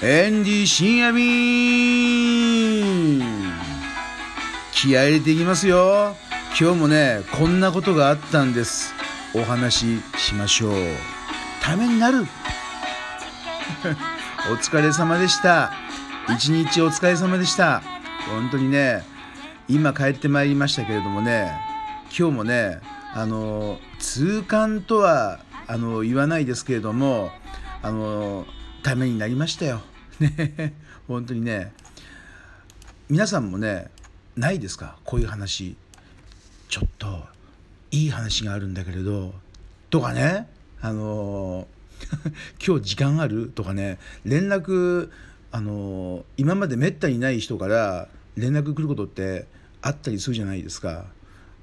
エンディ深夜便気合い入れていきますよ。今日もねこんなことがあったんです。お話ししましょう。ためになる。お疲れ様でした。一日お疲れ様でした。本当にね今帰ってまいりましたけれどもね今日もねあの痛感とはあの言わないですけれどもあのためになりましたよ。ね。本当にね。皆さんもねないですか？こういう話。ちょっといい話があるんだけれど。とかね。あの 今日時間ある？とかね。連絡あの今までめったにない人から連絡来ることってあったりするじゃないですか。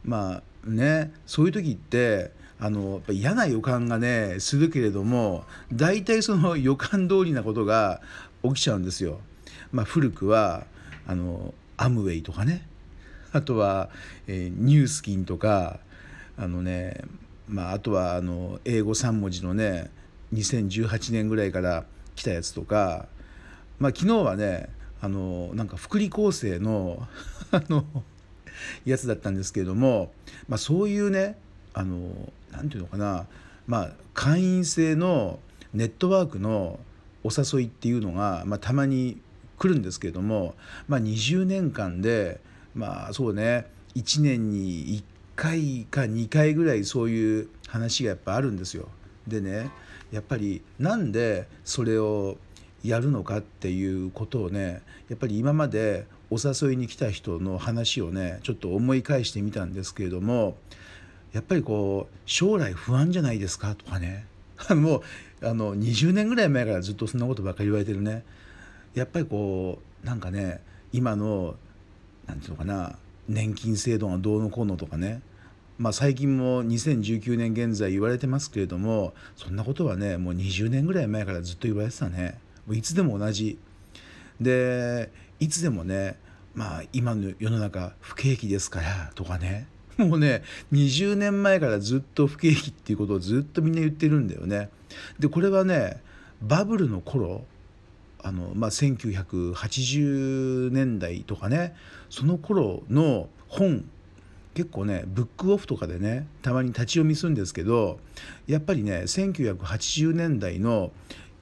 まあね。そういう時ってあのやっぱ嫌な予感がねするけれども大体その予感通りなことが起きちゃうんですよ。まあ、古くはあのアムウェイとかね。あとは、えー、ニュースキンとかあのね、まあ、あとはあの英語3文字のね2018年ぐらいから来たやつとか、まあ、昨日はねあのなんか福利厚生の あのやつだったんですけれども、まあ、そういうねあのなんていうのかな、まあ、会員制のネットワークのお誘いっていうのが、まあ、たまに来るんですけれども、まあ、20年間でまあそうね1年に1回か2回ぐらいそういう話がやっぱあるんですよ。でねやっぱりなんでそれをやるのかっていうことをねやっぱり今までお誘いに来た人の話をねちょっと思い返してみたんですけれどもやっぱりこう将来不安じゃないですかとかね もうあの20年ぐらい前からずっとそんなことばっかり言われてるね。やっぱりこうなんかね今の何て言うのかな年金制度がどうのこうのとかね。まあ最近も2019年現在言われてますけれどもそんなことはねもう20年ぐらい前からずっと言われてたね。もういつでも同じ。でいつでもねまあ今の世の中不景気ですからとかね。もうね20年前からずっと不景気っていうことをずっとみんな言ってるんだよね。でこれはねバブルの頃あの、まあ、1980年代とかねその頃の本結構ねブックオフとかでねたまに立ち読みするんですけどやっぱりね1980年代の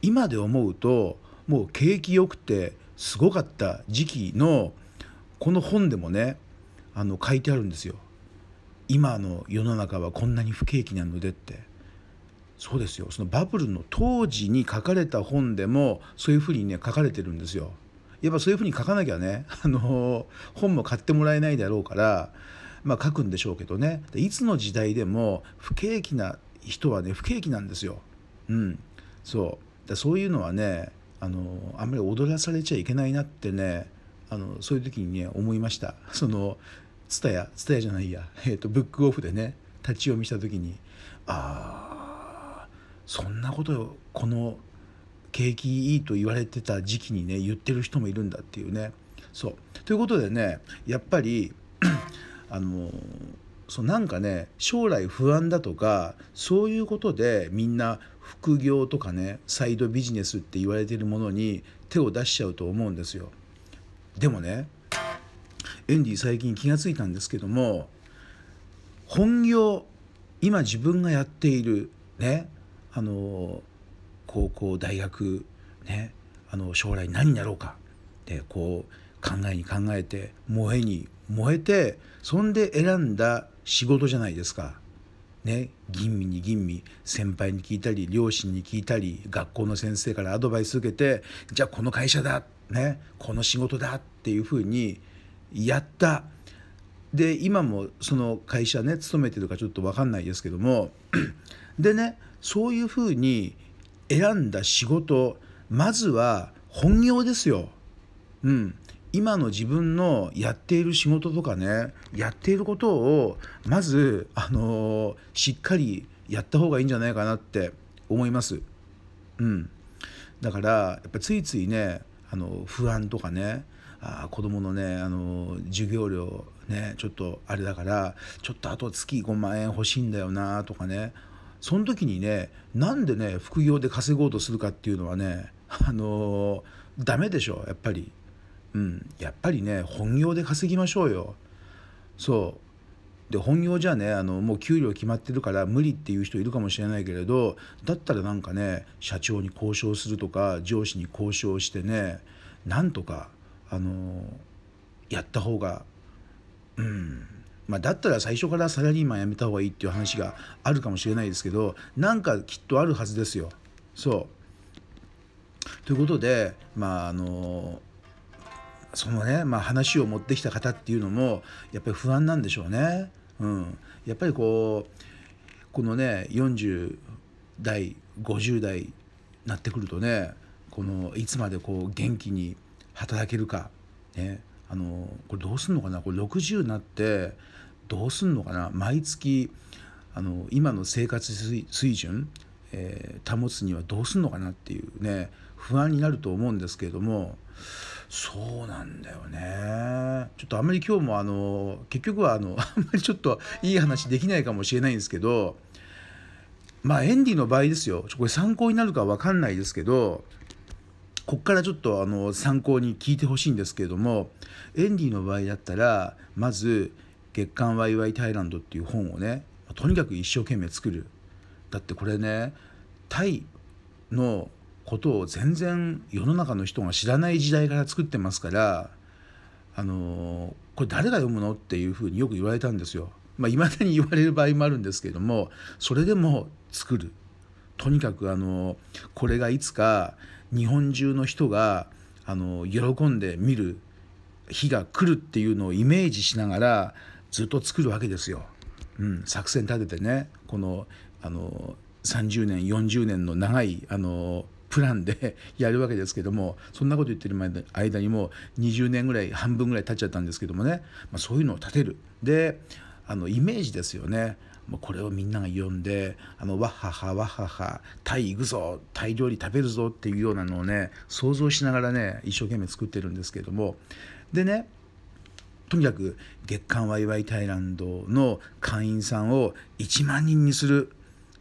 今で思うともう景気よくてすごかった時期のこの本でもねあの書いてあるんですよ。今の世の中はこんなに不景気なのでってそうですよ。そのバブルの当時に書かれた本でもそういうふうにね書かれてるんですよ。やっぱそういうふうに書かなきゃねあの本も買ってもらえないだろうからまあ書くんでしょうけどね。いつの時代でも不景気な人はね不景気なんですよ。うん、そう。だそういうのはねあのあんまり踊らされちゃいけないなってねあのそういう時にね思いました。その蔦屋蔦屋じゃないや、えーと、ブックオフでね立ち読みした時にああそんなことこの景気いいと言われてた時期にね言ってる人もいるんだっていうね。そうということでねやっぱり あのそうなんかね将来不安だとかそういうことでみんな副業とかねサイドビジネスって言われてるものに手を出しちゃうと思うんですよ。でもねエンディ最近気が付いたんですけども本業今自分がやっているねあの高校大学ねあの将来何になろうか。でこう考えに考えて燃えに燃えてそんで選んだ仕事じゃないですか。ね、吟味に吟味先輩に聞いたり両親に聞いたり学校の先生からアドバイス受けてじゃあこの会社だ、ね、この仕事だっていうふうにやった。で今もその会社ね勤めてるかちょっと分かんないですけども。でねそういうふうに選んだ仕事まずは本業ですよ。うん、今の自分のやっている仕事とかねやっていることをまず、あのー、しっかりやった方がいいんじゃないかなって思います。うん、だからやっぱついついねあの不安とかねあ子供のねあの授業料ねちょっとあれだからちょっとあと月5万円欲しいんだよなとかねその時にねなんでね副業で稼ごうとするかっていうのはねあのダメでしょやっぱり。うん。やっぱりね本業で稼ぎましょうよ。そう。で本業じゃねあのもう給料決まってるから無理っていう人いるかもしれないけれどだったらなんかね社長に交渉するとか上司に交渉してねなんとかあのやった方がうん。まあ、だったら最初からサラリーマン辞めた方がいいっていう話があるかもしれないですけどなんかきっとあるはずですよ。そうということでまああのそのね、まあ、話を持ってきた方っていうのもやっぱり不安なんでしょうね。うん、やっぱりこうこのね40代50代なってくるとねこのいつまでこう元気に働けるか、ね、あのこれどうすんのかな？これ60になってどうすんのかな？毎月あの今の生活水準、えー、保つにはどうすんのかな？っていうね不安になると思うんですけれどもそうなんだよね。ちょっとあんまり今日もあの結局はあの あんまりちょっといい話できないかもしれないんですけどまあエンディの場合ですよ。これ参考になるか分かんないですけどこっからちょっとあの参考に聞いてほしいんですけれどもエンディの場合だったらまず「月刊ワイワイタイランド」っていう本をねとにかく一生懸命作るだってこれねタイのことを全然世の中の人が知らない時代から作ってますからあのこれ誰が読むのっていうふうによく言われたんですよ。まあ、未だに言われる場合もあるんですけれどもそれでも作るとにかくあのこれがいつか日本中の人があの喜んで見る日が来るっていうのをイメージしながらずっと作るわけですよ。うん、作戦立ててねこのあの30年40年の長いあのプランで やるわけですけどもそんなこと言ってる間にも20年ぐらい半分ぐらい経っちゃったんですけどもね、まあ、そういうのを立てる。であのイメージですよね。もうこれをみんなが読んであのワッハハワッハハタイ行くぞタイ料理食べるぞっていうようなのをね想像しながらね一生懸命作ってるんですけれども。でねとにかく月刊ワイワイタイランドの会員さんを1万人にする、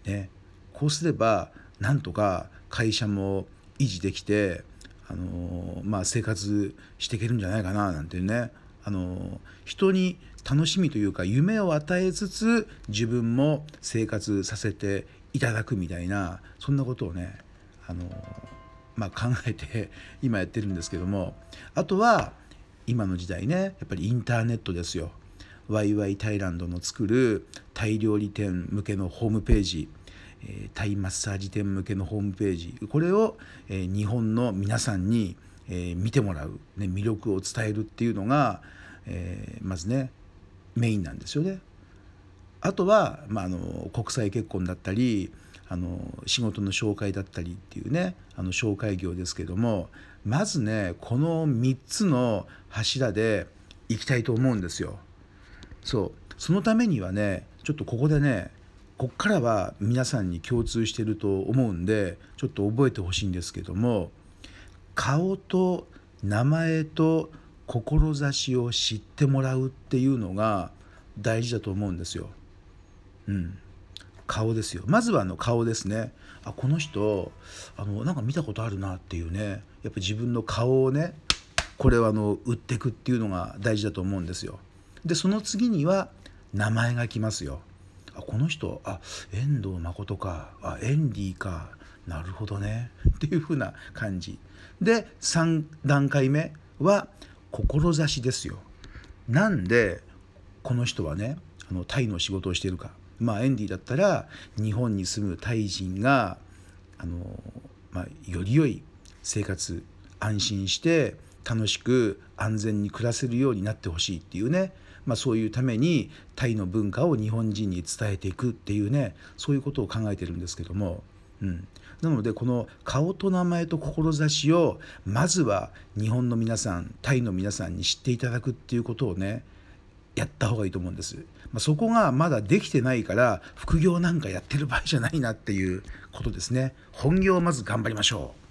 ね、こうすればなんとか会社も維持できて、あのまあ、生活していけるんじゃないかななんてね、あの人に楽しみというか夢を与えつつ自分も生活させていただくみたいなそんなことをねあの、まあ、考えて 今やってるんですけどもあとは今の時代ねやっぱりインターネットですよ。ワイワイタイランドの作るタイ料理店向けのホームページタイマッサージ店向けのホームページこれを日本の皆さんに見てもらう、ね、魅力を伝えるっていうのが、まずねメインなんですよね。あとは、まあ、あの国際結婚だったりあの仕事の紹介だったりっていうねあの紹介業ですけどもまずねこの3つの柱でいきたいと思うんですよ。そうそのためにはねちょっとここでねこっからは皆さんに共通してると思うんでちょっと覚えてほしいんですけども顔と名前と志を知ってもらうっていうのが大事だと思うんですよ。うん、顔ですよ。まずはあの顔ですね。あこの人あのなんか見たことあるなっていうね。やっぱ自分の顔をねこれはあの売ってくっていうのが大事だと思うんですよ。でその次には名前が来ますよ。あこの人あ遠藤誠か。あエンディか。なるほどね。っていう風な感じ。で3段階目は志ですよ。なんでこの人はねあのタイの仕事をしているか。まあエンディだったら日本に住むタイ人があの、まあ、より良い生活安心して楽しく安全に暮らせるようになってほしいっていうね、まあ、そういうためにタイの文化を日本人に伝えていくっていうねそういうことを考えてるんですけども、うん、なのでこの顔と名前と志をまずは日本の皆さんタイの皆さんに知っていただくっていうことをねやった方がいいと思うんです。まあ、そこがまだできてないから副業なんかやってる場合じゃないなっていうことですね。本業をまず頑張りましょう。